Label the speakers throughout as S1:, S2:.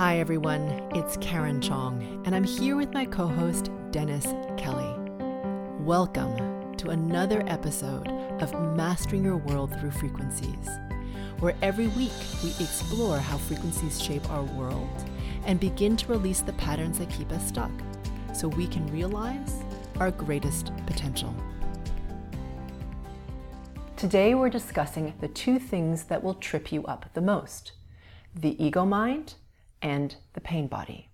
S1: Hi, everyone. It's Karen Chong, and I'm here with my co host, Dennis Kelly. Welcome to another episode of Mastering Your World Through Frequencies, where every week we explore how frequencies shape our world and begin to release the patterns that keep us stuck so we can realize our greatest potential. Today, we're discussing the two things that will trip you up the most the ego mind and the pain body.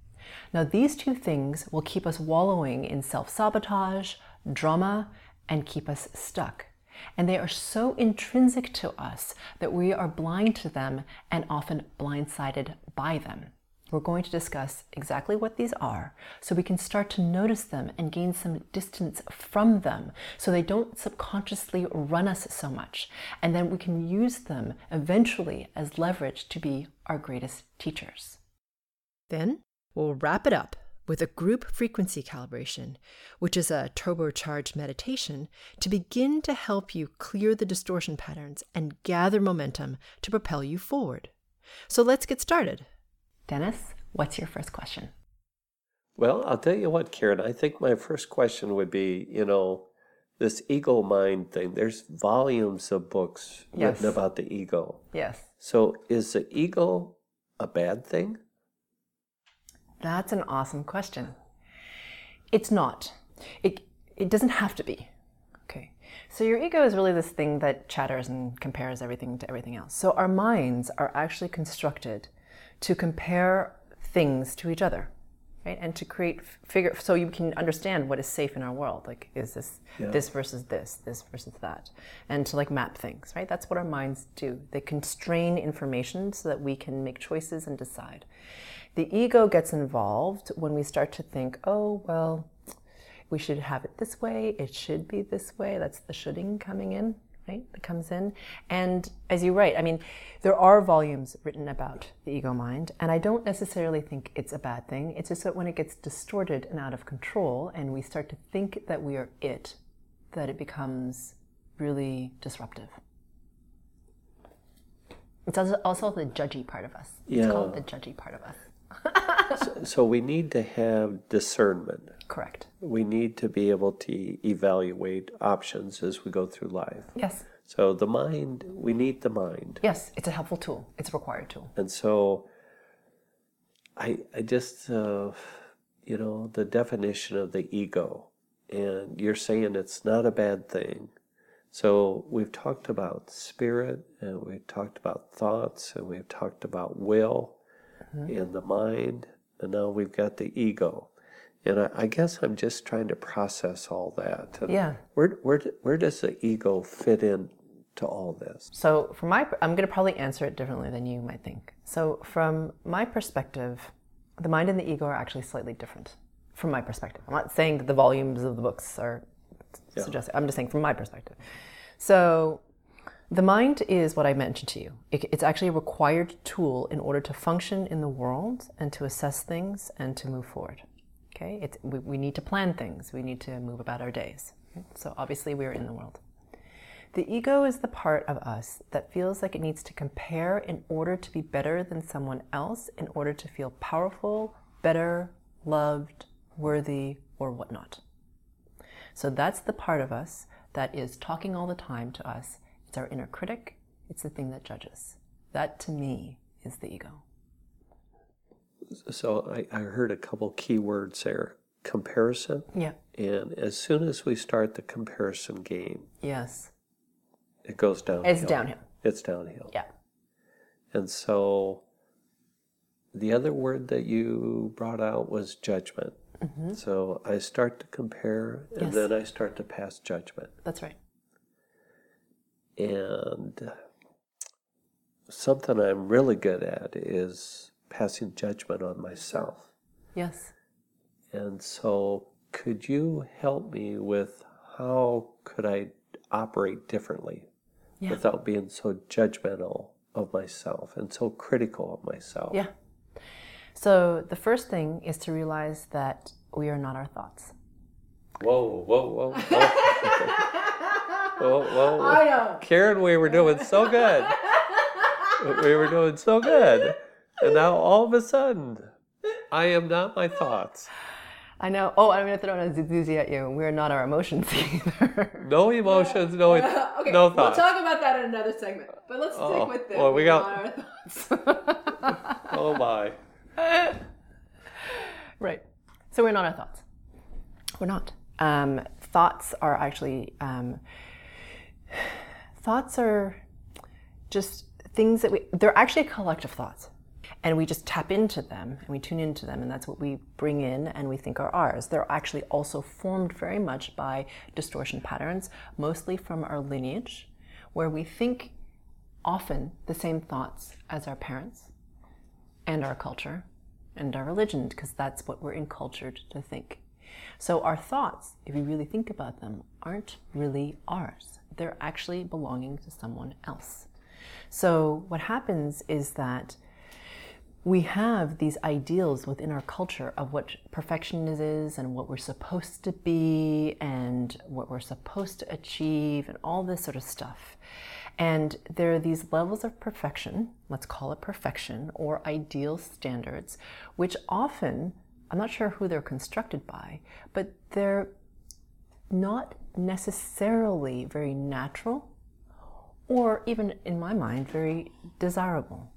S1: Now, these two things will keep us wallowing in self sabotage, drama, and keep us stuck. And they are so intrinsic to us that we are blind to them and often blindsided by them. We're going to discuss exactly what these are so we can start to notice them and gain some distance from them so they don't subconsciously run us so much. And then we can use them eventually as leverage to be our greatest teachers. Then we'll wrap it up with a group frequency calibration, which is a turbocharged meditation to begin to help you clear the distortion patterns and gather momentum to propel you forward. So let's get started. Dennis, what's your first question?
S2: Well, I'll tell you what, Karen, I think my first question would be you know, this ego mind thing, there's volumes of books yes. written about the ego.
S1: Yes.
S2: So is the ego a bad thing?
S1: That's an awesome question. It's not. It, it doesn't have to be. Okay. So your ego is really this thing that chatters and compares everything to everything else. So our minds are actually constructed to compare things to each other. Right? And to create figure so you can understand what is safe in our world. Like is this yeah. this versus this, this versus that. And to like map things, right? That's what our minds do. They constrain information so that we can make choices and decide. The ego gets involved when we start to think, oh, well, we should have it this way, it should be this way. That's the shoulding coming in, right? That comes in. And as you write, I mean, there are volumes written about the ego mind, and I don't necessarily think it's a bad thing. It's just that when it gets distorted and out of control, and we start to think that we are it, that it becomes really disruptive. It's also the judgy part of us. Yeah. It's called the judgy part of us
S2: so, so, we need to have discernment.
S1: Correct.
S2: We need to be able to evaluate options as we go through life.
S1: Yes.
S2: So the mind, we need the mind.
S1: Yes, it's a helpful tool. It's a required tool.
S2: And so I, I just, uh, you know, the definition of the ego, and you're saying it's not a bad thing. So we've talked about spirit, and we've talked about thoughts, and we've talked about will. Uh-huh. and the mind, and now we've got the ego. And I, I guess I'm just trying to process all that. And
S1: yeah.
S2: Where, where, where does the ego fit in to all this?
S1: So, from my, I'm going to probably answer it differently than you might think. So, from my perspective, the mind and the ego are actually slightly different. From my perspective, I'm not saying that the volumes of the books are yeah. suggesting. I'm just saying from my perspective. So, the mind is what I mentioned to you. it's actually a required tool in order to function in the world and to assess things and to move forward. Okay, it's, we, we need to plan things. We need to move about our days. So obviously, we're in the world. The ego is the part of us that feels like it needs to compare in order to be better than someone else, in order to feel powerful, better, loved, worthy, or whatnot. So that's the part of us that is talking all the time to us it's our inner critic, it's the thing that judges. That to me is the ego.
S2: So I, I heard a couple key words there comparison.
S1: Yeah.
S2: And as soon as we start the comparison game,
S1: yes,
S2: it goes downhill.
S1: It's downhill.
S2: It's downhill.
S1: Yeah.
S2: And so the other word that you brought out was judgment. Mm-hmm. So I start to compare and yes. then I start to pass judgment.
S1: That's right.
S2: And something I'm really good at is passing judgment on myself.
S1: Yes.
S2: And so could you help me with how could I operate differently yeah. without being so judgmental of myself and so critical of myself?
S1: Yeah. So the first thing is to realize that we are not our thoughts.
S2: Whoa, whoa, whoa, whoa. well, well, I know. Karen, we were doing so good. we were doing so good. And now all of a sudden, I am not my thoughts.
S1: I know. Oh, I'm going to throw a zuzuzi at you. We're not our emotions either.
S2: No emotions, no,
S1: okay,
S2: no
S1: we'll talk about that in another segment. But let's stick
S2: Oh,
S1: with this.
S2: well, we got-
S1: our thoughts.
S2: Oh my.
S1: right. So we're not our thoughts. We're not. Um, thoughts are actually um, thoughts are just things that we. They're actually collective thoughts, and we just tap into them and we tune into them, and that's what we bring in and we think are ours. They're actually also formed very much by distortion patterns, mostly from our lineage, where we think often the same thoughts as our parents and our culture and our religion because that's what we're encultured to think. So our thoughts, if you really think about them, aren't really ours. They're actually belonging to someone else. So what happens is that we have these ideals within our culture of what perfection is and what we're supposed to be and what we're supposed to achieve and all this sort of stuff. And there are these levels of perfection, let's call it perfection, or ideal standards, which often, I'm not sure who they're constructed by, but they're not necessarily very natural or even in my mind, very desirable.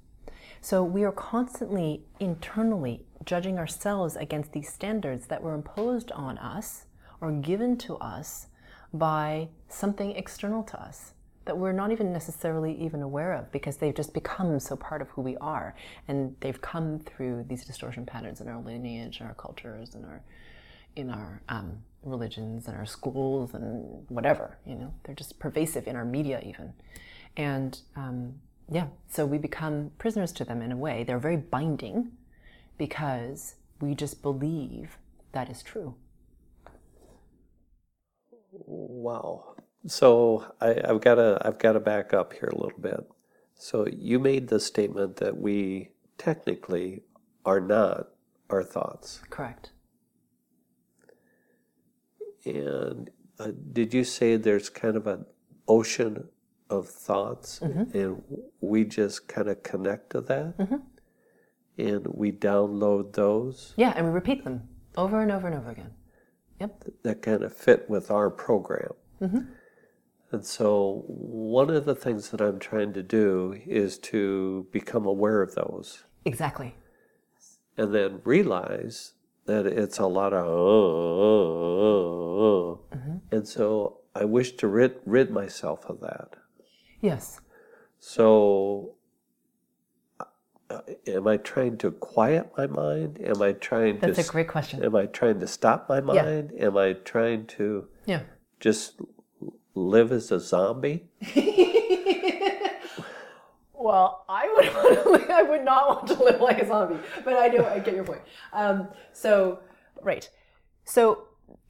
S1: So we are constantly internally judging ourselves against these standards that were imposed on us or given to us by something external to us that we're not even necessarily even aware of because they've just become so part of who we are and they've come through these distortion patterns in our lineage our cultures and our in our um, religions and our schools and whatever you know? They're just pervasive in our media even. And um, yeah so we become prisoners to them in a way. They're very binding because we just believe that is true.
S2: Wow. So I, I've got to I've got to back up here a little bit. So you made the statement that we technically are not our thoughts,
S1: correct
S2: and uh, did you say there's kind of an ocean of thoughts,
S1: Mm-hmm.
S2: and we just kind of connect to that, and we download those?
S1: Yeah and we repeat them over and over and over again. Yep.
S2: That kind of fit with our program.
S1: Mm-hmm.
S2: And so, one of the things that I'm trying to do is to become aware of those.
S1: Exactly.
S2: And then realize that it's a lot of, uh, uh, uh, uh. and so I wish to rid, rid myself of that.
S1: yes
S2: So, uh, am I trying to quiet my mind? Am I trying
S1: that's
S2: to
S1: a great question
S2: Am I trying to stop my mind?
S1: Yeah.
S2: mind? Am I trying to
S1: yeah
S2: just live as a zombie?
S1: Well, I would want to live, I would not want to live like a zombie, but I know I get your point. Um, so, right. So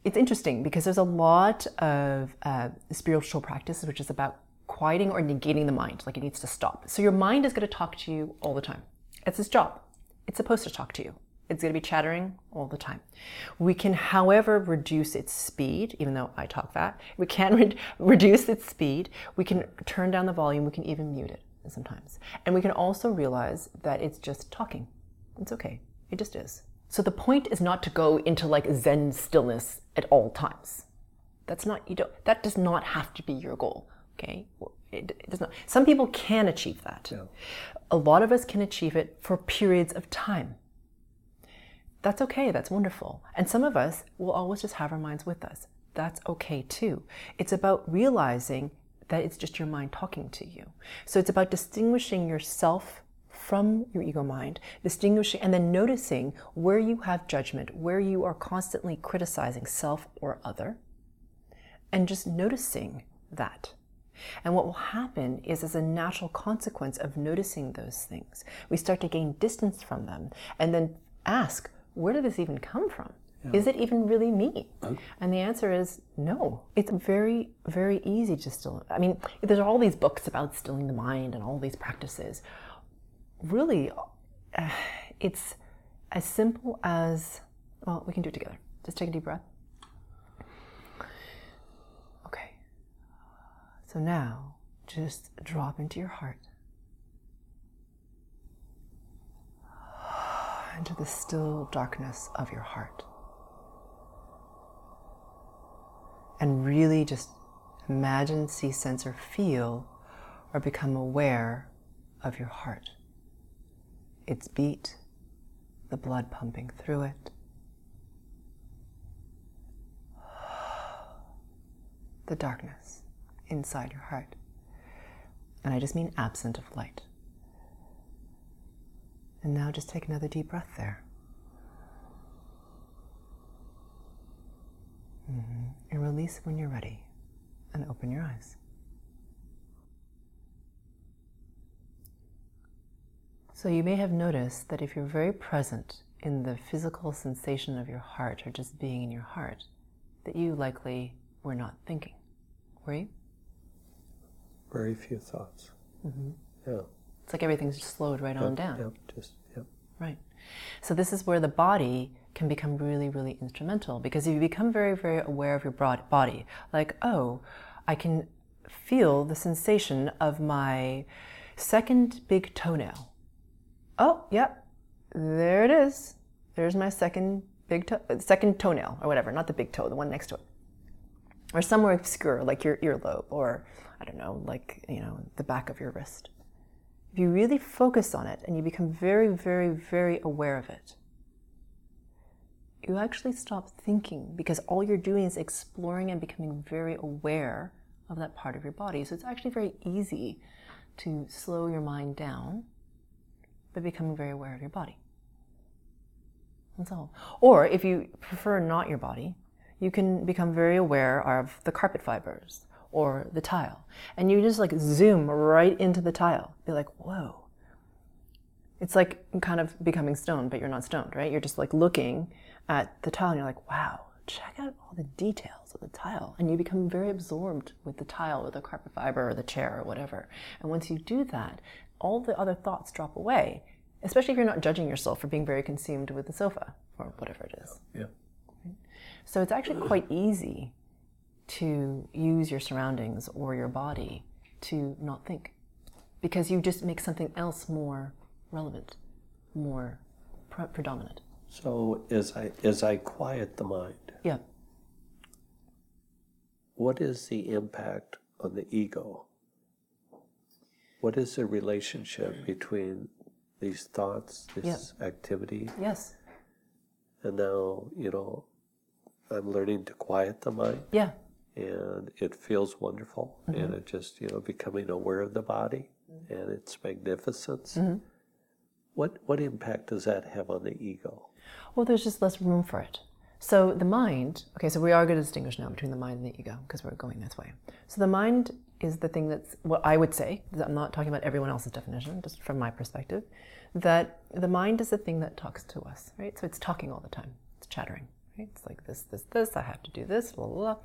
S1: it's interesting because there's a lot of uh, spiritual practices which is about quieting or negating the mind, like it needs to stop. So your mind is going to talk to you all the time. It's its job. It's supposed to talk to you. It's going to be chattering all the time. We can, however, reduce its speed, even though I talk that. We can re- reduce its speed. We can turn down the volume. We can even mute it sometimes. And we can also realize that it's just talking. It's okay. It just is. So the point is not to go into like Zen stillness at all times. That's not, you don't, that does not have to be your goal. Okay. It, it does not. Some people can achieve that. A lot of us can achieve it for periods of time. That's okay. That's wonderful. And some of us will always just have our minds with us. That's okay too. It's about realizing that it's just your mind talking to you. So it's about distinguishing yourself from your ego mind, distinguishing and then noticing where you have judgment, where you are constantly criticizing self or other, and just noticing that. And what will happen is, as a natural consequence of noticing those things, we start to gain distance from them and then ask, where did this even come from? Is it even really me? And the answer is no. It's very, very easy to still. I mean, there's all these books about stilling the mind and all these practices. Really, uh, it's as simple as well, we can do it together. Just take a deep breath. Okay. So now, just drop into your heart. into the still darkness of your heart. And really just imagine, see, sense, or feel, or become aware of your heart. Its beat, the blood pumping through it. The darkness inside your heart. And I just mean absent of light. And now just take another deep breath there. Mm-hmm. And release when you're ready. And open your eyes. So you may have noticed that if you're very present in the physical sensation of your heart or just being in your heart, that you likely were not thinking. Were you?
S2: Very few thoughts.
S1: Mm-hmm.
S2: Yeah.
S1: It's like everything's just slowed right on down.
S2: Yep. Just yep.
S1: Right. So this is where the body can become really, really instrumental because if you become very, very aware of your broad body, like, oh, I can feel the sensation of my second big toenail. Oh, yep, there it is. There's my second big toe, uh, second toenail or whatever, not the big toe, the one next to it. Or somewhere obscure, like your earlobe, or I don't know, like, you know, the back of your wrist if you really focus on it and you become very, very, very aware of it, you actually stop thinking because all you're doing is exploring and becoming very aware of that part of your body. So it's actually very easy to slow your mind down by becoming very aware of your body. That's all. Or if you prefer not your body, you can become very aware of the carpet fibers or the tile. And you just like zoom right into the tile. Be like, whoa. It's like kind of becoming stoned, but you're not stoned, right? You're just like looking at the tile and you're like, wow, check out all the details of the tile. And you become very absorbed with the tile or the carpet fiber or the chair or whatever. And once you do that, all the other thoughts drop away, especially if you're not judging yourself for being very consumed with the sofa or whatever it is.
S2: Yeah.
S1: So it's actually quite easy to use your surroundings or your body to not think because you just make something else more relevant, more pre- predominant.
S2: So as I as I quiet the mind,
S1: Yeah.
S2: what is the impact on the ego? What is the relationship between these thoughts, this activity,
S1: Yes.
S2: and now you know I'm learning to quiet the mind,
S1: Yeah.
S2: and it feels wonderful, mm-hmm. and it just you know becoming aware of the body and its magnificence. Mm-hmm. What what impact does that have on the ego?
S1: Well, there's just less room for it. So the mind, okay, so we are going to distinguish now between the mind and the ego because we're going this way. So the mind is the thing that's what I would say, I'm not talking about everyone else's definition, just from my perspective, that the mind is the thing that talks to us, right? So it's talking all the time, it's chattering, right? It's like this, this, this, I have to do this, blah, blah, blah.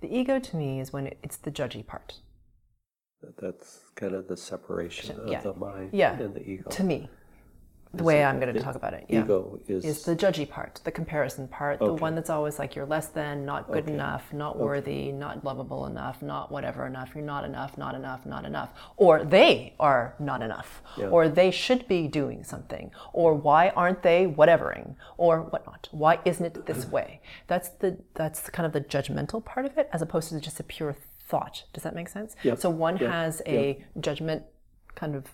S1: The ego to me is when it, it's the judgy part.
S2: That's kind of the separation of
S1: Yeah.
S2: the mind
S1: Yeah.
S2: and the ego.
S1: To me, the way I'm going to talk about it. Yeah.
S2: Ego is,
S1: is the judgy part, the comparison part, the one that's always like you're less than, not good
S2: Okay.
S1: enough, not worthy, not lovable enough, not whatever enough, you're not enough, not enough, not enough. Or they are not enough.
S2: Yeah.
S1: Or they should be doing something. Or why aren't they whatevering? Or whatnot. Why isn't it this way? That's the that's kind of the judgmental part of it as opposed to just a pure thought. Does that make sense?
S2: Yep.
S1: So one
S2: Yep.
S1: has a judgment kind of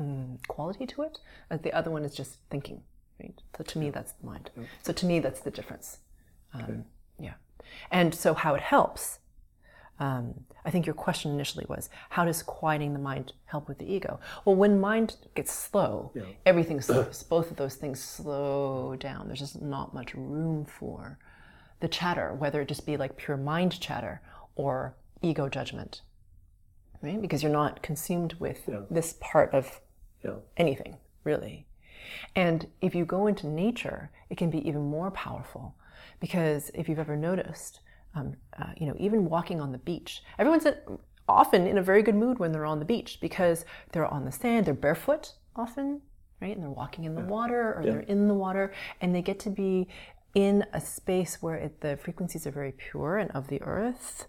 S1: mm, quality to it, and the other one is just thinking. Right. So to me, that's the mind. So to me, that's the difference. Um, Yeah. And so how it helps. Um, I think your question initially was, how does quieting the mind help with the ego? Well, when mind gets slow, everything slows. Both of those things slow down. There's just not much room for the chatter, whether it just be like pure mind chatter or ego judgment, right? Because you're not consumed with this part of
S2: yeah,
S1: anything, really. And if you go into nature, it can be even more powerful because if you've ever noticed, um, uh, you know, even walking on the beach, everyone's often in a very good mood when they're on the beach because they're on the sand, they're barefoot often, right? And they're walking in the water or they're in the water and they get to be in a space where it, the frequencies are very pure and of the earth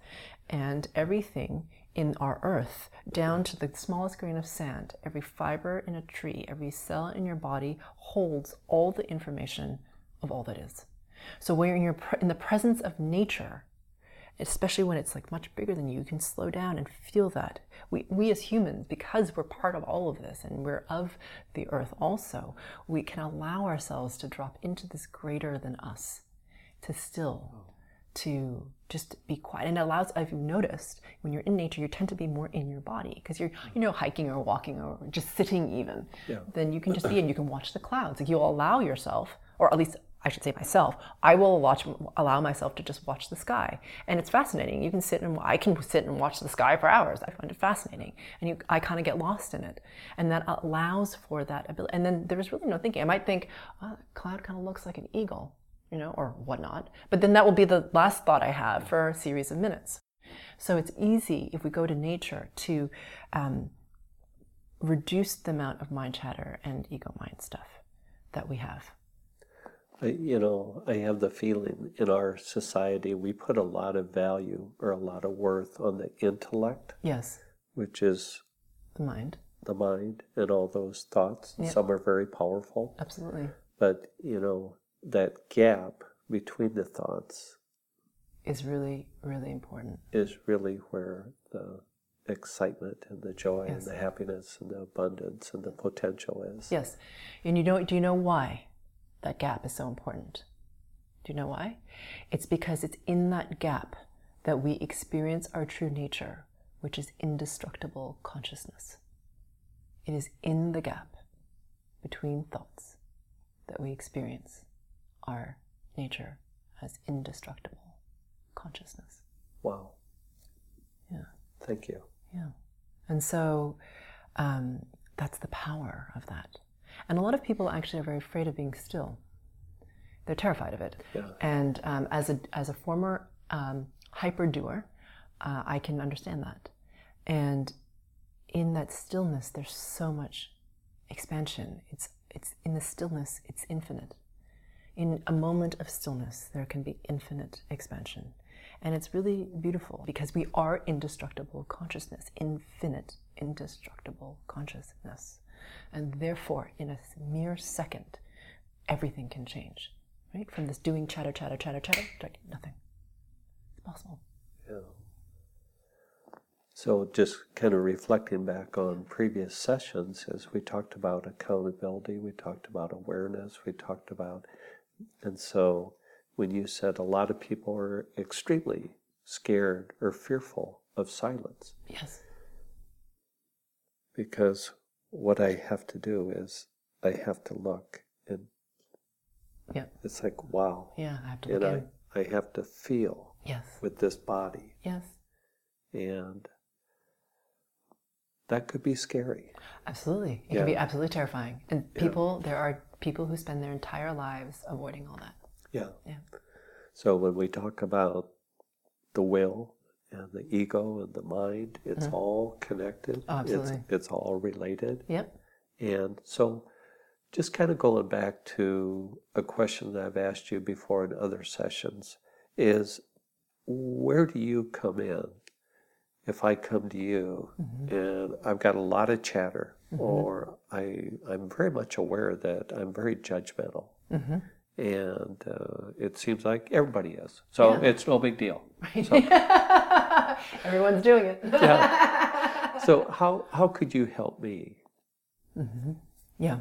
S1: and everything in our earth, down to the smallest grain of sand. Every fiber in a tree, every cell in your body holds all the information of all that is. So when you're in the presence of nature, especially when it's like much bigger than you, you can slow down and feel that. We, we as humans, because we're part of all of this and we're of the earth also, we can allow ourselves to drop into this greater than us, to still, to just be quiet. And it allows, if you've noticed, when you're in nature, you tend to be more in your body because you're, you know, hiking or walking or just sitting even.
S2: Yeah.
S1: Then you can just be and you can watch the clouds. Like you'll allow yourself, or at least I should say myself, I will watch, allow myself to just watch the sky. And it's fascinating. You can sit and, I can sit and watch the sky for hours. I find it fascinating. And you, I kind of get lost in it. And that allows for that ability. And then there's really no thinking. I might think, oh, cloud kind of looks like an eagle, you know, or whatnot. But then that will be the last thought I have for a series of minutes. So it's easy if we go to nature to um, reduce the amount of mind chatter and ego mind stuff that we have.
S2: I, you know, I have the feeling in our society we put a lot of value or a lot of worth on the intellect.
S1: Yes.
S2: Which is
S1: the mind.
S2: The mind and all those thoughts. Yep. Some are very powerful.
S1: Absolutely.
S2: But, you know, that gap between the thoughts
S1: is really, really important.
S2: Is really where the excitement and the joy yes. and the happiness and the abundance and the potential is.
S1: Yes. And you know do you know why? that gap is so important. Do you know why? It's because it's in that gap that we experience our true nature, which is indestructible consciousness. It is in the gap between thoughts that we experience our nature as indestructible consciousness.
S2: Wow.
S1: Yeah.
S2: Thank you.
S1: Yeah. And so um, that's the power of that. And a lot of people actually are very afraid of being still. They're terrified of it.
S2: Yeah.
S1: And um, as, a, as a former um, hyper doer, uh, I can understand that. And in that stillness, there's so much expansion. It's, it's in the stillness, it's infinite. In a moment of stillness, there can be infinite expansion. And it's really beautiful because we are indestructible consciousness, infinite, indestructible consciousness. And therefore, in a mere second, everything can change. Right? From this doing chatter, chatter, chatter, chatter, nothing. It's possible.
S2: Yeah. So, just kind of reflecting back on previous sessions, as we talked about accountability, we talked about awareness, we talked about, and so when you said a lot of people are extremely scared or fearful of silence.
S1: Yes.
S2: Because what I have to do is I have to look and
S1: yeah.
S2: it's like wow.
S1: Yeah, I have to
S2: and
S1: look
S2: I, I have to feel
S1: yes.
S2: with this body.
S1: Yes.
S2: And that could be scary.
S1: Absolutely. It yeah. can be absolutely terrifying. And people yeah. there are people who spend their entire lives avoiding all that.
S2: Yeah.
S1: Yeah.
S2: So when we talk about the will and the ego and the mind, it's mm-hmm. all connected.
S1: Oh, absolutely.
S2: It's, it's all related.
S1: Yep.
S2: And so just kind of going back to a question that I've asked you before in other sessions is where do you come in if I come to you mm-hmm. and I've got a lot of chatter mm-hmm. or I, I'm very much aware that I'm very judgmental.
S1: Mm-hmm
S2: and uh, it seems like everybody is. So yeah. it's no big deal.
S1: Right. So, Everyone's doing it.
S2: yeah. So how how could you help me?
S1: Mm-hmm. Yeah.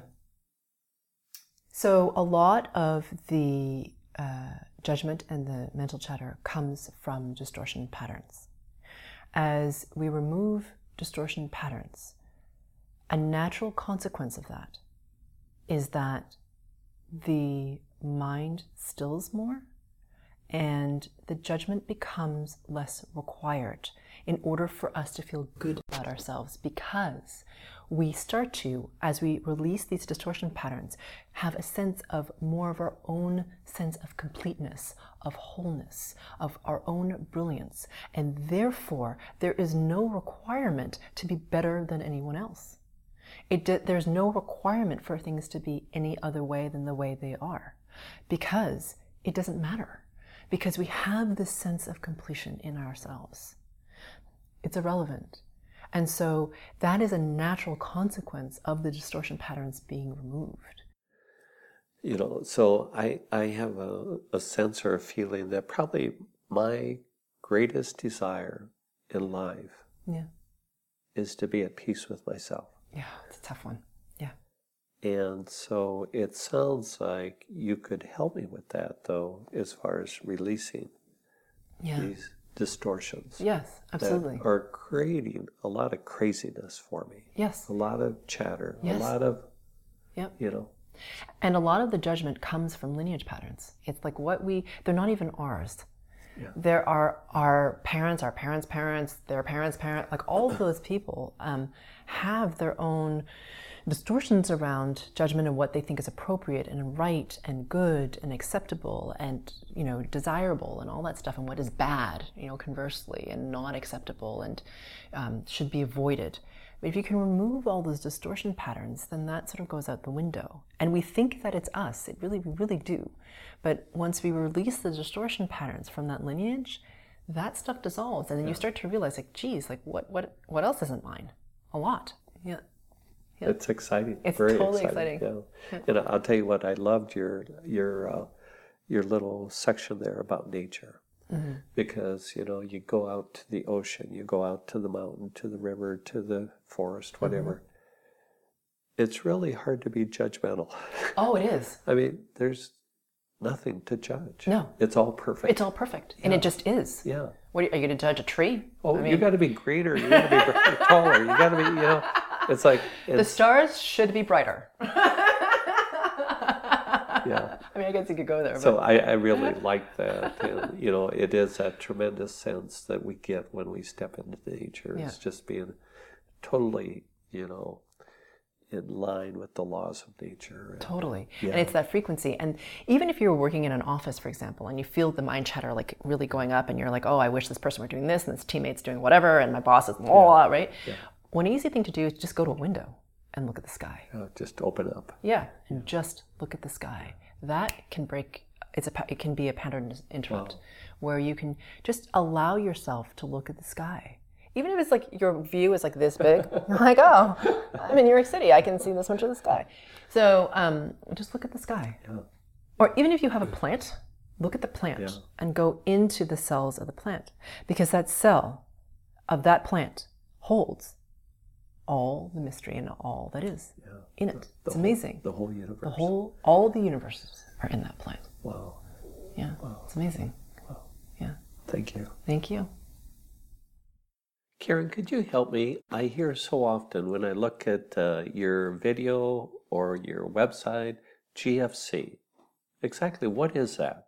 S1: So a lot of the uh, judgment and the mental chatter comes from distortion patterns. As we remove distortion patterns, a natural consequence of that is that the mind stills more and the judgment becomes less required in order for us to feel good about ourselves because we start to, as we release these distortion patterns, have a sense of more of our own sense of completeness, of wholeness, of our own brilliance. And therefore, there is no requirement to be better than anyone else. It, there's no requirement for things to be any other way than the way they are because it doesn't matter, because we have this sense of completion in ourselves. It's irrelevant. And so that is a natural consequence of the distortion patterns being removed.
S2: You know, so I, I have a, a sense or a feeling that probably my greatest desire in life
S1: Yeah.
S2: is to be at peace with myself.
S1: Yeah, it's a tough one. Yeah.
S2: And so it sounds like you could help me with that, though, as far as releasing
S1: Yeah.
S2: these distortions
S1: Yes, absolutely.
S2: that are creating a lot of craziness for me,
S1: Yes.
S2: a lot of chatter,
S1: Yes.
S2: a lot of,
S1: Yep.
S2: you know,
S1: And a lot of the judgment comes from lineage patterns. It's like what we, they're not even ours.
S2: Yeah.
S1: There are our parents, our parents' parents, their parents' parent, like all of those people um, have their own distortions around judgment and what they think is appropriate and right and good and acceptable and you know desirable and all that stuff and what is bad you know conversely and not acceptable and um, should be avoided but if you can remove all those distortion patterns then that sort of goes out the window and we think that it's us it really we really do but once we release the distortion patterns from that lineage that stuff dissolves and then you start to realize like geez like what what what else isn't mine a lot yeah Yeah.
S2: it's exciting.
S1: It's
S2: very
S1: totally
S2: exciting. Yeah. And I'll tell you what, I loved your your uh, your little section there about nature.
S1: Mm-hmm.
S2: Because you know you go out to the ocean, you go out to the mountain, to the river, to the forest,
S1: Mm-hmm.
S2: whatever. It's really hard to be judgmental.
S1: oh it is
S2: I mean, there's nothing to judge.
S1: No.
S2: it's all perfect.
S1: it's all perfect and it just is
S2: yeah.
S1: what are you, going to judge a tree
S2: Oh, you got to be greater. You got to be taller. You got to be, you know. It's like,
S1: the stars should be brighter
S2: yeah.
S1: I mean i guess you could go there
S2: So I, I really like that. And, you know, it is that tremendous sense that we get when we step into nature. It's just being totally, you know, in line with the laws of nature. And,
S1: Totally.
S2: Yeah.
S1: And it's that frequency. And even if you're working in an office, for example, and you feel the mind chatter like really going up and you're like, oh, I wish this person were doing this and this teammate's doing whatever and my boss is blah, blah, blah, right? One easy thing to do is just go to a window and look at the sky.
S2: uh, just open up.
S1: Yeah. And just look at the sky. That can break, it's a, it can be a pattern interrupt where you can just allow yourself to look at the sky. Even if it's like your view is like this big, you're like, oh, I'm in New York City. I can see this much of the sky. So um, just look at the sky.
S2: Yeah.
S1: Or even if you have a plant, look at the plant
S2: Yeah.
S1: and go into the cells of the plant because that cell of that plant holds all the mystery and all that is
S2: Yeah.
S1: in it. It's
S2: whole-
S1: amazing.
S2: The whole universe.
S1: The whole, all the universes are in that plant.
S2: Wow.
S1: Yeah, Wow. it's amazing. Wow. Yeah,
S2: Thank you.
S1: thank you.
S2: Karen, could you help me? I hear so often when I look at uh, your video or your website, GFC. Exactly what is that?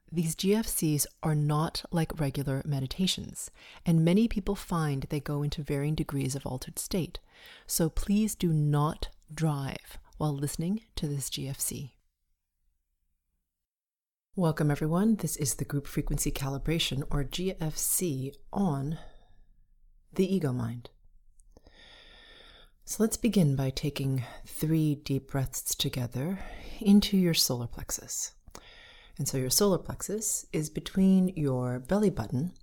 S1: these GFCs are not like regular meditations, and many people find they go into varying degrees of altered state. So please do not drive while listening to this GFC. Welcome, everyone. This is the group frequency calibration, or GFC, on the ego mind. So let's begin by taking three deep breaths together into your solar plexus. And so your solar plexus is between your belly button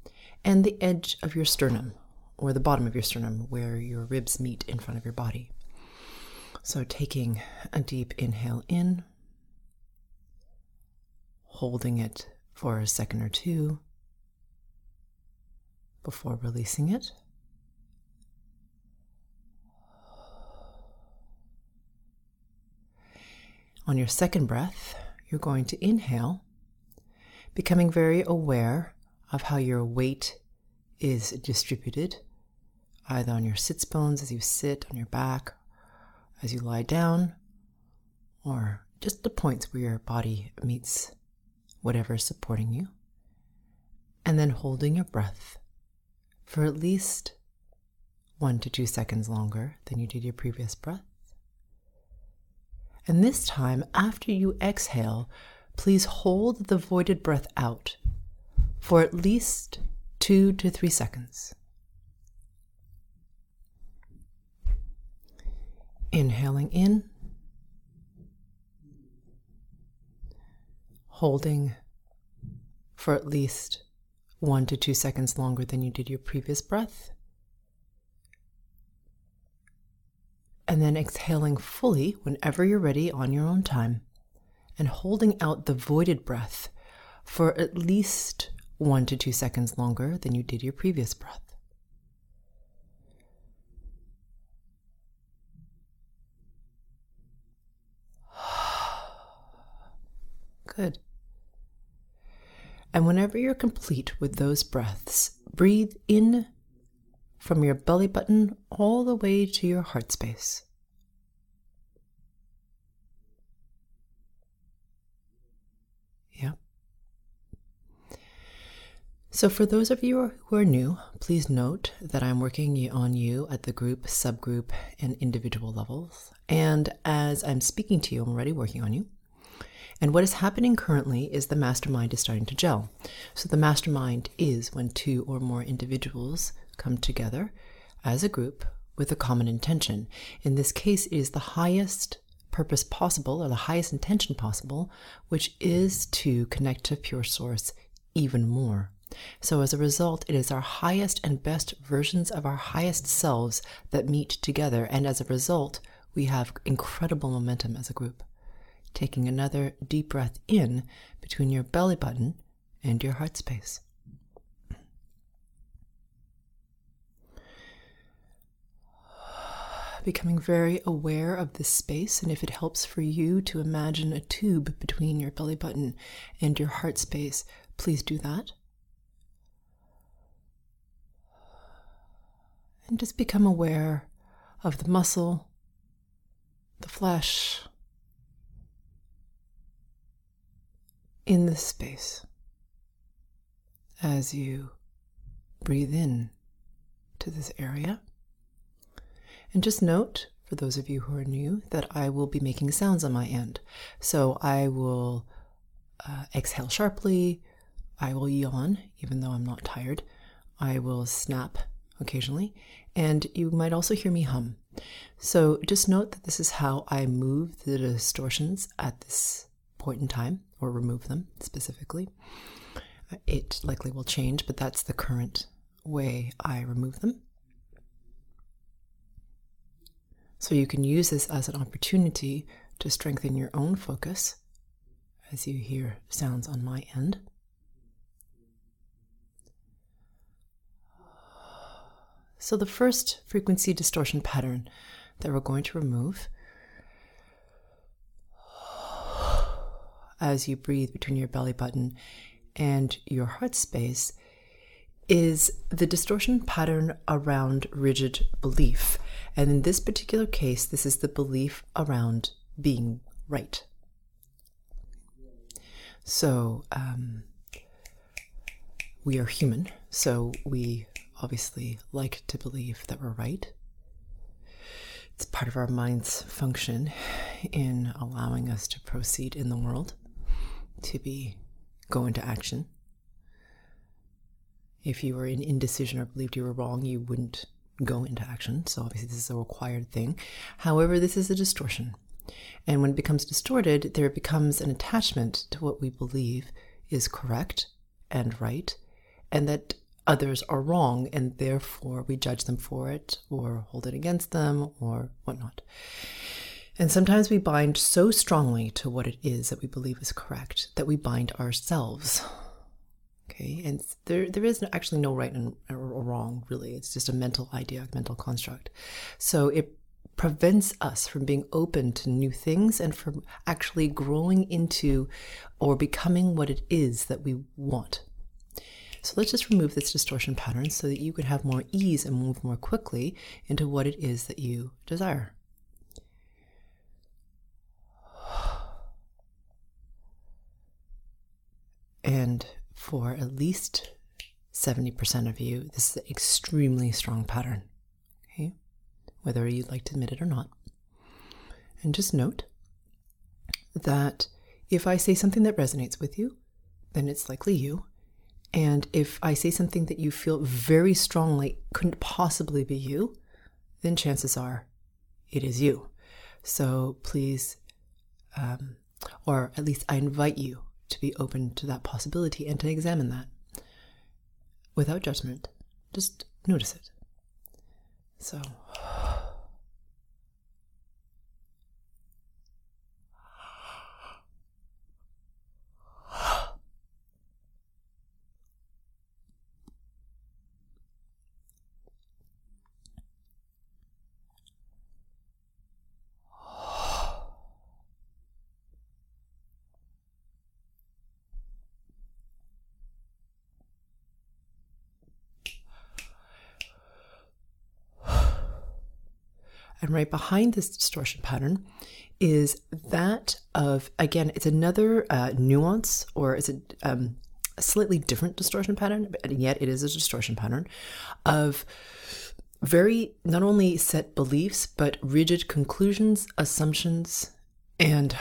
S1: and the edge of your sternum, or the bottom of your sternum, where your ribs meet in front of your body. So taking a deep inhale in, holding it for a second or two before releasing it. On your second breath, you're going to inhale, becoming very aware of how your weight is distributed, either on your sits bones as you sit, on your back, as you lie down or just the points where your body meets whatever is supporting you. And then holding your breath for at least one to two seconds longer than you did your previous breath. And this time, after you exhale, please hold the voided breath out for at least two to three seconds. Inhaling in, holding for at least one to two seconds longer than you did your previous breath. And then exhaling fully whenever you're ready on your own time, and holding out the voided breath for at least one to two seconds longer than you did your previous breath. Good. And whenever you're complete with those breaths, breathe in from your belly button all the way to your heart space. Yeah. So, for those of you who are new, please note that I'm working on you at the group, subgroup, and individual levels. And as I'm speaking to you, I'm already working on you. And what is happening currently is the mastermind is starting to gel. So the mastermind is when two or more individuals come together as a group with a common intention. In this case, it is the highest purpose possible or the highest intention possible, which is to connect to pure source even more. So, as a result, it is our highest and best versions of our highest selves that meet together. And as a result, we have incredible momentum as a group taking another deep breath in between your belly button and your heart space. Becoming very aware of this space, and if it helps for you to imagine a tube between your belly button and your heart space, please do that. And just become aware of the muscle, the flesh, in this space as you breathe in to this area. And just note, for those of you who are new, that I will be making sounds on my end. So I will uh, exhale sharply, I will yawn, even though I'm not tired, I will snap occasionally, and you might also hear me hum. So just note that this is how I move the distortions at this point in time or remove them specifically. Uh, it likely will change, but that's the current way I remove them. So you can use this as an opportunity to strengthen your own focus as you hear sounds on my end. So, the first frequency distortion pattern that we're going to remove as you breathe between your belly button and your heart space is the distortion pattern around rigid belief. And in this particular case, this is the belief around being right. So, um, we are human, so we obviously like to believe that we're right. It's part of our mind's function in allowing us to proceed in the world to be go into action. If you were in indecision or believed you were wrong, you wouldn't go into action. So obviously this is a required thing. However, this is a distortion. And when it becomes distorted, there becomes an attachment to what we believe is correct and right, and that others are wrong, and therefore we judge them for it or hold it against them or whatnot. And sometimes we bind so strongly to what it is that we believe is correct that we bind ourselves. Okay, and there there is actually no right and or wrong really. It's just a mental idea, a mental construct. So it prevents us from being open to new things and from actually growing into or becoming what it is that we want. So let's just remove this distortion pattern so that you can have more ease and move more quickly into what it is that you desire. And for at least 70% of you, this is an extremely strong pattern, okay? Whether you'd like to admit it or not. And just note that if I say something that resonates with you, then it's likely you. And if I say something that you feel very strongly couldn't possibly be you, then chances are it is you. So please, um, or at least I invite you to be open to that possibility and to examine that without judgment. Just notice it. So. And right behind this distortion pattern is that of, again, it's another uh, nuance or it's a, um, a slightly different distortion pattern, and yet it is a distortion pattern of very not only set beliefs, but rigid conclusions, assumptions, and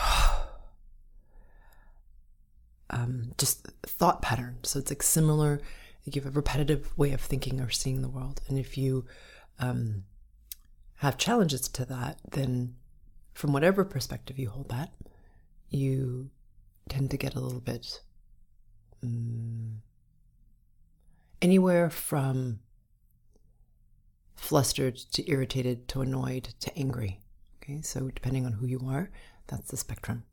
S1: um, just thought pattern. So it's like similar, you have a repetitive way of thinking or seeing the world. And if you, um, have challenges to that, then from whatever perspective you hold that, you tend to get a little bit um, anywhere from flustered to irritated to annoyed to angry. Okay, so depending on who you are, that's the spectrum.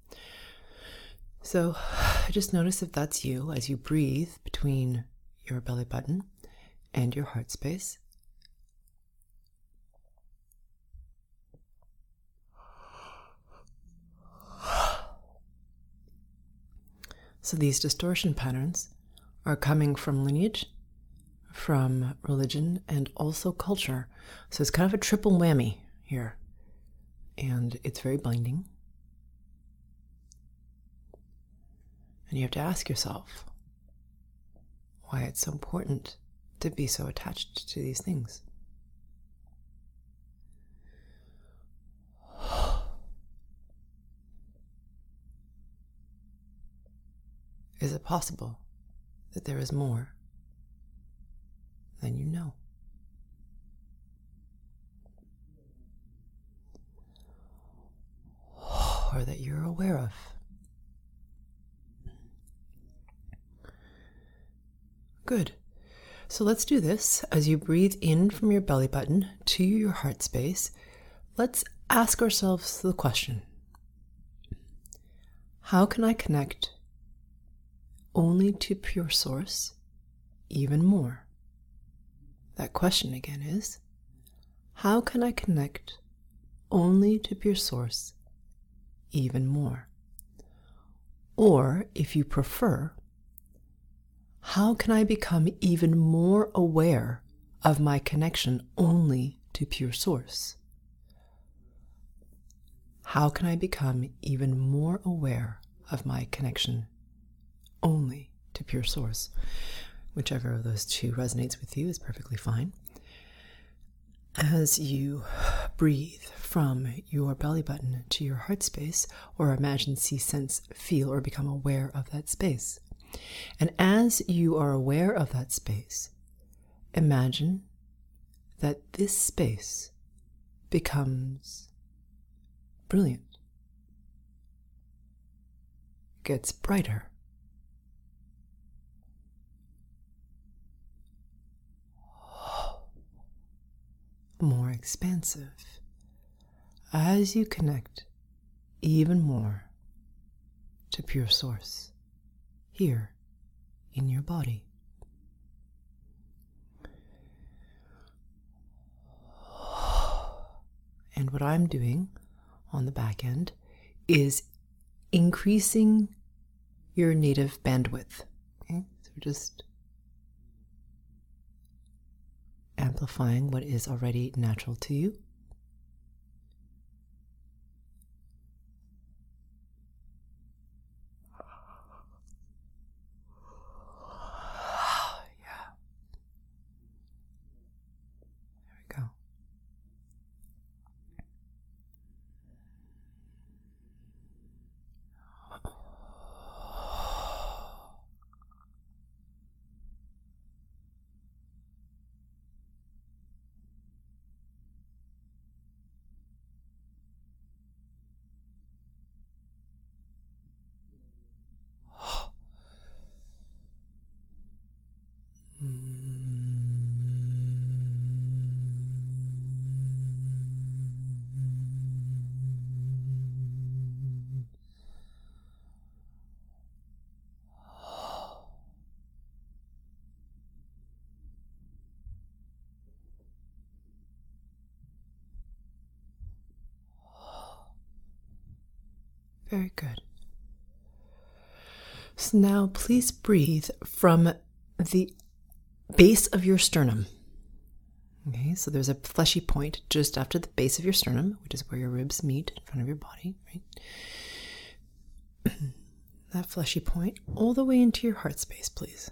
S1: So just notice if that's you as you breathe between your belly button and your heart space. So these distortion patterns are coming from lineage, from religion, and also culture. So it's kind of a triple whammy here. And it's very binding. And you have to ask yourself why it's so important to be so attached to these things. Is it possible that there is more than you know? Or that you're aware of? Good. So let's do this. As you breathe in from your belly button to your heart space, let's ask ourselves the question How can I connect only to pure source even more. That question again is how can I connect only to pure source even more? Or, if you prefer, how can I become even more aware of my connection only to pure source? How can I become even more aware of my connection only to pure source. Whichever of those two resonates with you is perfectly fine. As you breathe from your belly button to your heart space, or imagine, see, sense, feel, or become aware of that space. And as you are aware of that space, imagine that this space becomes brilliant, gets brighter more expansive as you connect even more to pure source here in your body. And what I'm doing on the back end is increasing your native bandwidth. Okay, so just amplifying what is already natural to you. Very good. So now please breathe from the base of your sternum. Okay, so there's a fleshy point just after the base of your sternum, which is where your ribs meet in front of your body, right? that fleshy point all the way into your heart space, please.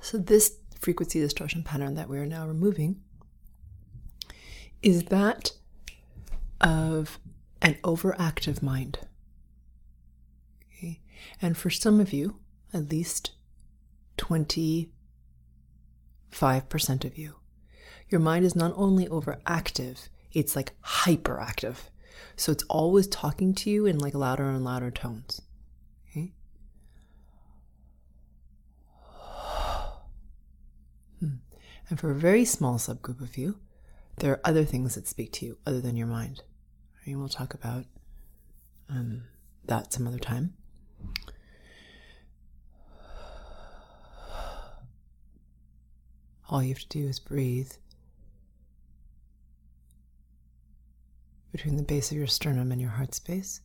S1: So, this frequency distortion pattern that we are now removing is that of an overactive mind. Okay? And for some of you, at least 25% of you, your mind is not only overactive, it's like hyperactive. So it's always talking to you in like louder and louder tones. Okay? Hmm. And for a very small subgroup of you, there are other things that speak to you other than your mind. And we'll talk about um, that some other time. All you have to do is breathe between the base of your sternum and your heart space.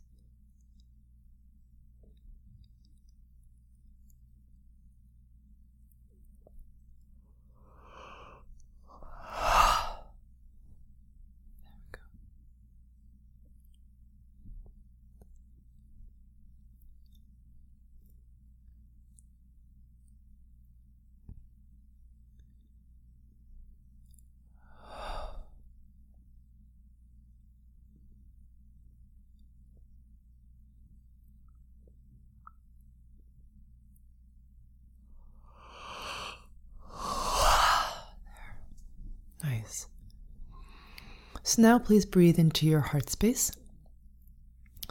S1: So now please breathe into your heart space.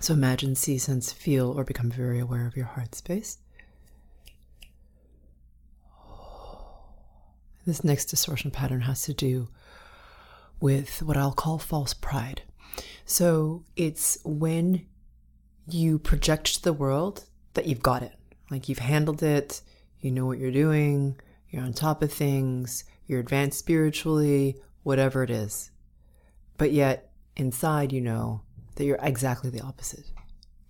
S1: So imagine, see, sense, feel, or become very aware of your heart space. This next distortion pattern has to do with what I'll call false pride. So it's when you project to the world that you've got it, like you've handled it, you know what you're doing, you're on top of things, you're advanced spiritually, whatever it is. But yet, inside, you know that you're exactly the opposite.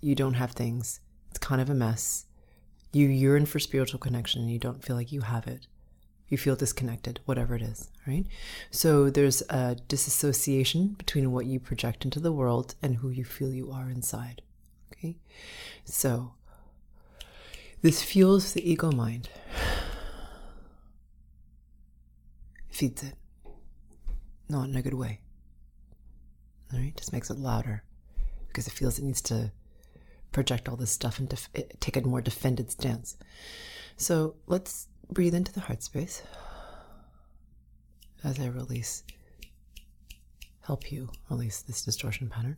S1: You don't have things, it's kind of a mess. You yearn for spiritual connection and you don't feel like you have it. You feel disconnected, whatever it is, right? So there's a disassociation between what you project into the world and who you feel you are inside. Okay? So this fuels the ego mind, feeds it, not in a good way. All right, just makes it louder because it feels it needs to project all this stuff and def- eh, take a more defended stance. So let's breathe into the heart space as I release, help you release this distortion pattern.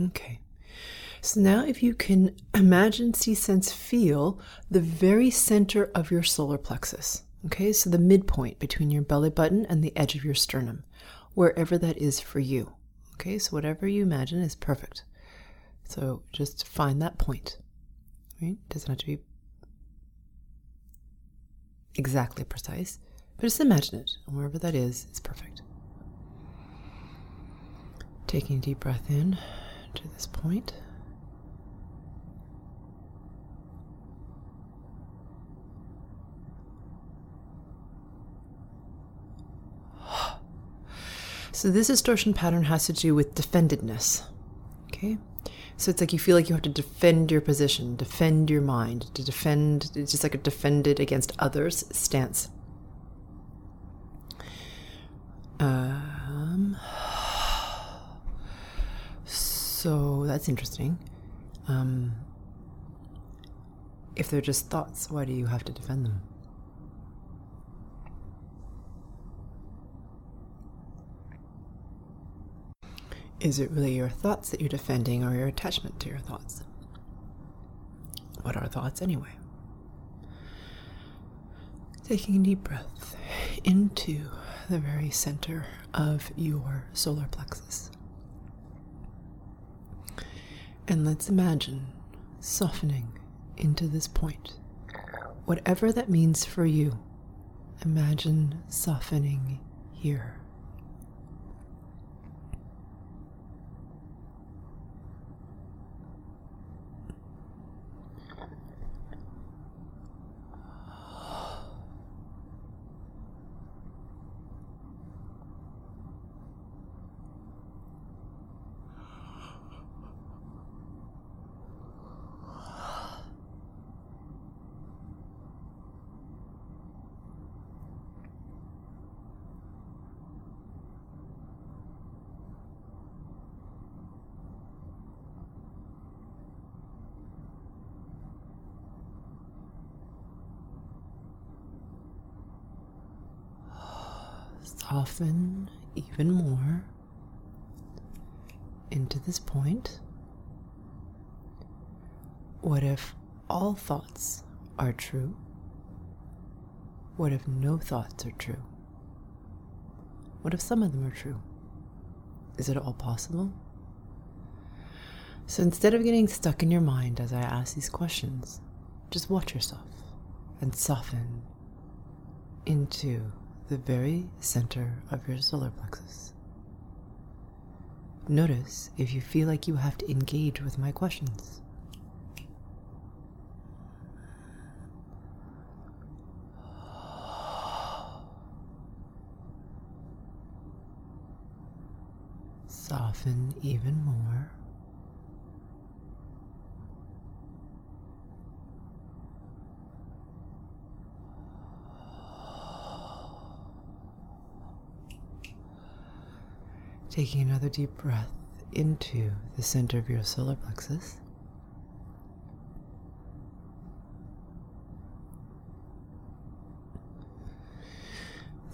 S1: Okay. So now, if you can imagine, see, sense, feel the very center of your solar plexus. Okay, so the midpoint between your belly button and the edge of your sternum, wherever that is for you. Okay, so whatever you imagine is perfect. So just find that point. Right? Doesn't have to be exactly precise, but just imagine it. And wherever that is, it's perfect. Taking a deep breath in to this point. So this distortion pattern has to do with defendedness. Okay? So it's like you feel like you have to defend your position, defend your mind, to defend, it's just like a defended against others stance. Um, So that's interesting. Um, if they're just thoughts, why do you have to defend them? Is it really your thoughts that you're defending or your attachment to your thoughts? What are thoughts anyway? Taking a deep breath into the very center of your solar plexus. And let's imagine softening into this point. Whatever that means for you, imagine softening here. Soften even more into this point. What if all thoughts are true? What if no thoughts are true? What if some of them are true? Is it all possible? So instead of getting stuck in your mind as I ask these questions, just watch yourself and soften into the very center of your solar plexus. Notice if you feel like you have to engage with my questions. Soften even more. Taking another deep breath into the center of your solar plexus.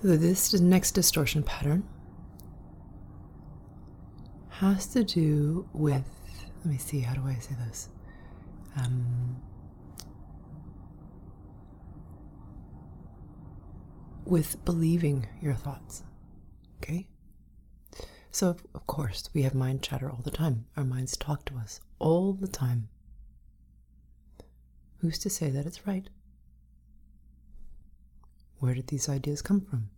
S1: So this next distortion pattern has to do with, let me see, how do I say this? Um, with believing your thoughts. Okay? So, of course, we have mind chatter all the time. Our minds talk to us all the time. Who's to say that it's right? Where did these ideas come from?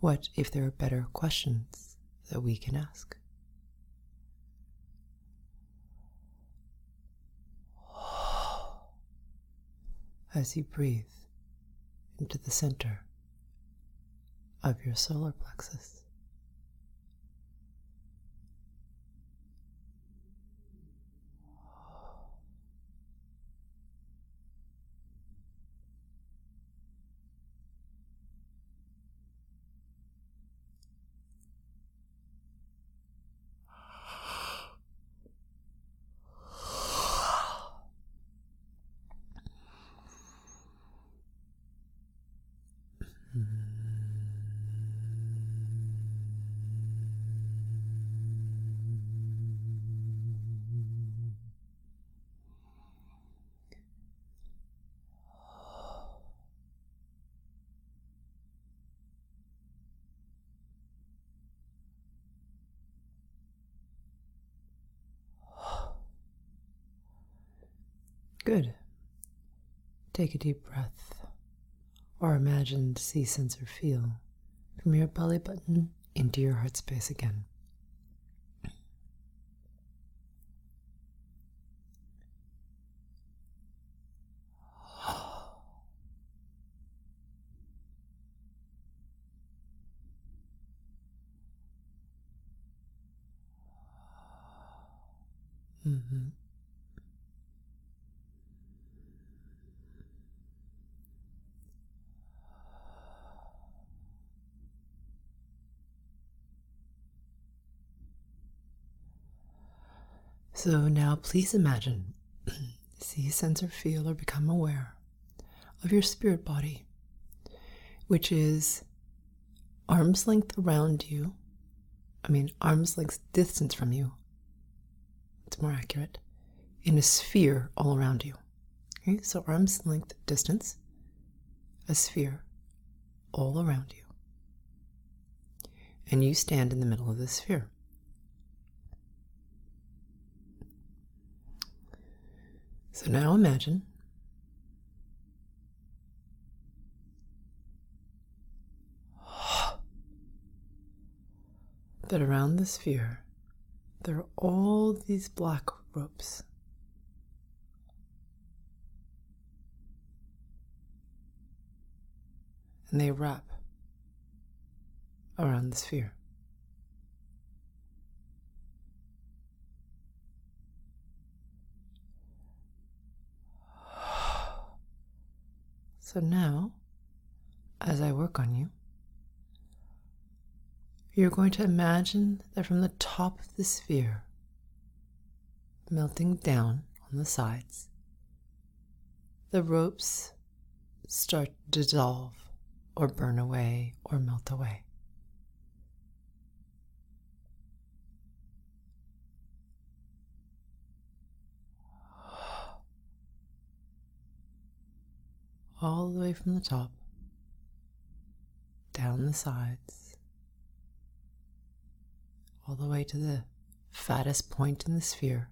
S1: What if there are better questions that we can ask? As you breathe into the center of your solar plexus. Good. Take a deep breath, or imagine, see, sense, or feel from your belly button into your heart space again. Mm-hmm. So now please imagine, see, sense, or feel, or become aware of your spirit body, which is arm's length around you. I mean, arm's length distance from you. It's more accurate. In a sphere all around you. Okay, so arm's length distance, a sphere all around you. And you stand in the middle of the sphere. So now imagine that around the sphere there are all these black ropes. And they wrap around the sphere. So now, as I work on you, you're going to imagine that from the top of the sphere, melting down on the sides, the ropes start to dissolve or burn away or melt away. All the way from the top, down the sides, all the way to the fattest point in the sphere.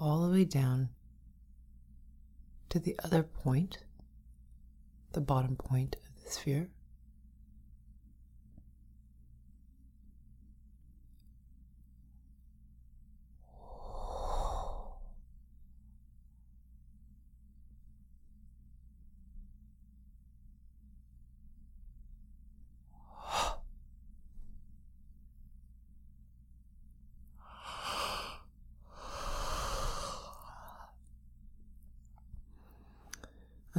S1: all the way down to the other point, the bottom point of the sphere.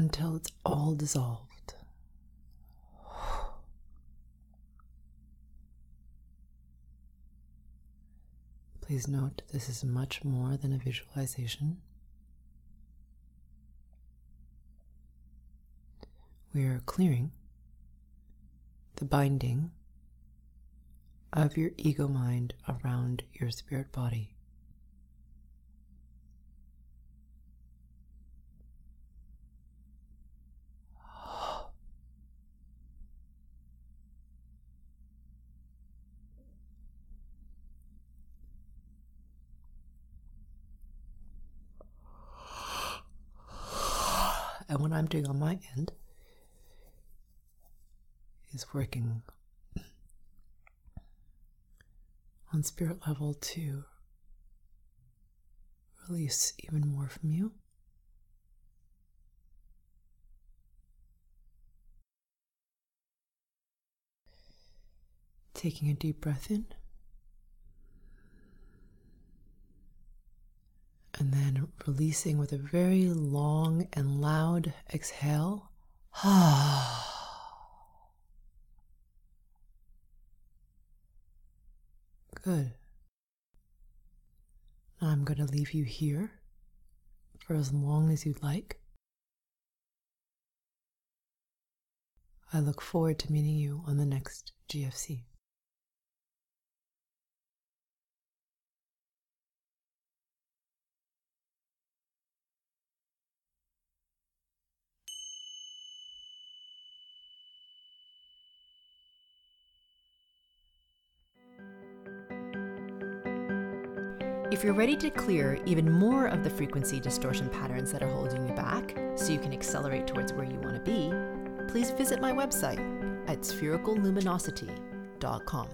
S1: until it's all dissolved. Please note this is much more than a visualization. We are clearing the binding of your ego mind around your spirit body. And what I'm doing on my end is working on spirit level to release even more from you. Taking a deep breath in. And then releasing with a very long and loud exhale. Good. I'm going to leave you here for as long as you'd like. I look forward to meeting you on the next GFC.
S3: If you're ready to clear even more of the frequency distortion patterns that are holding you back so you can accelerate towards where you want to be, please visit my website at sphericalluminosity.com.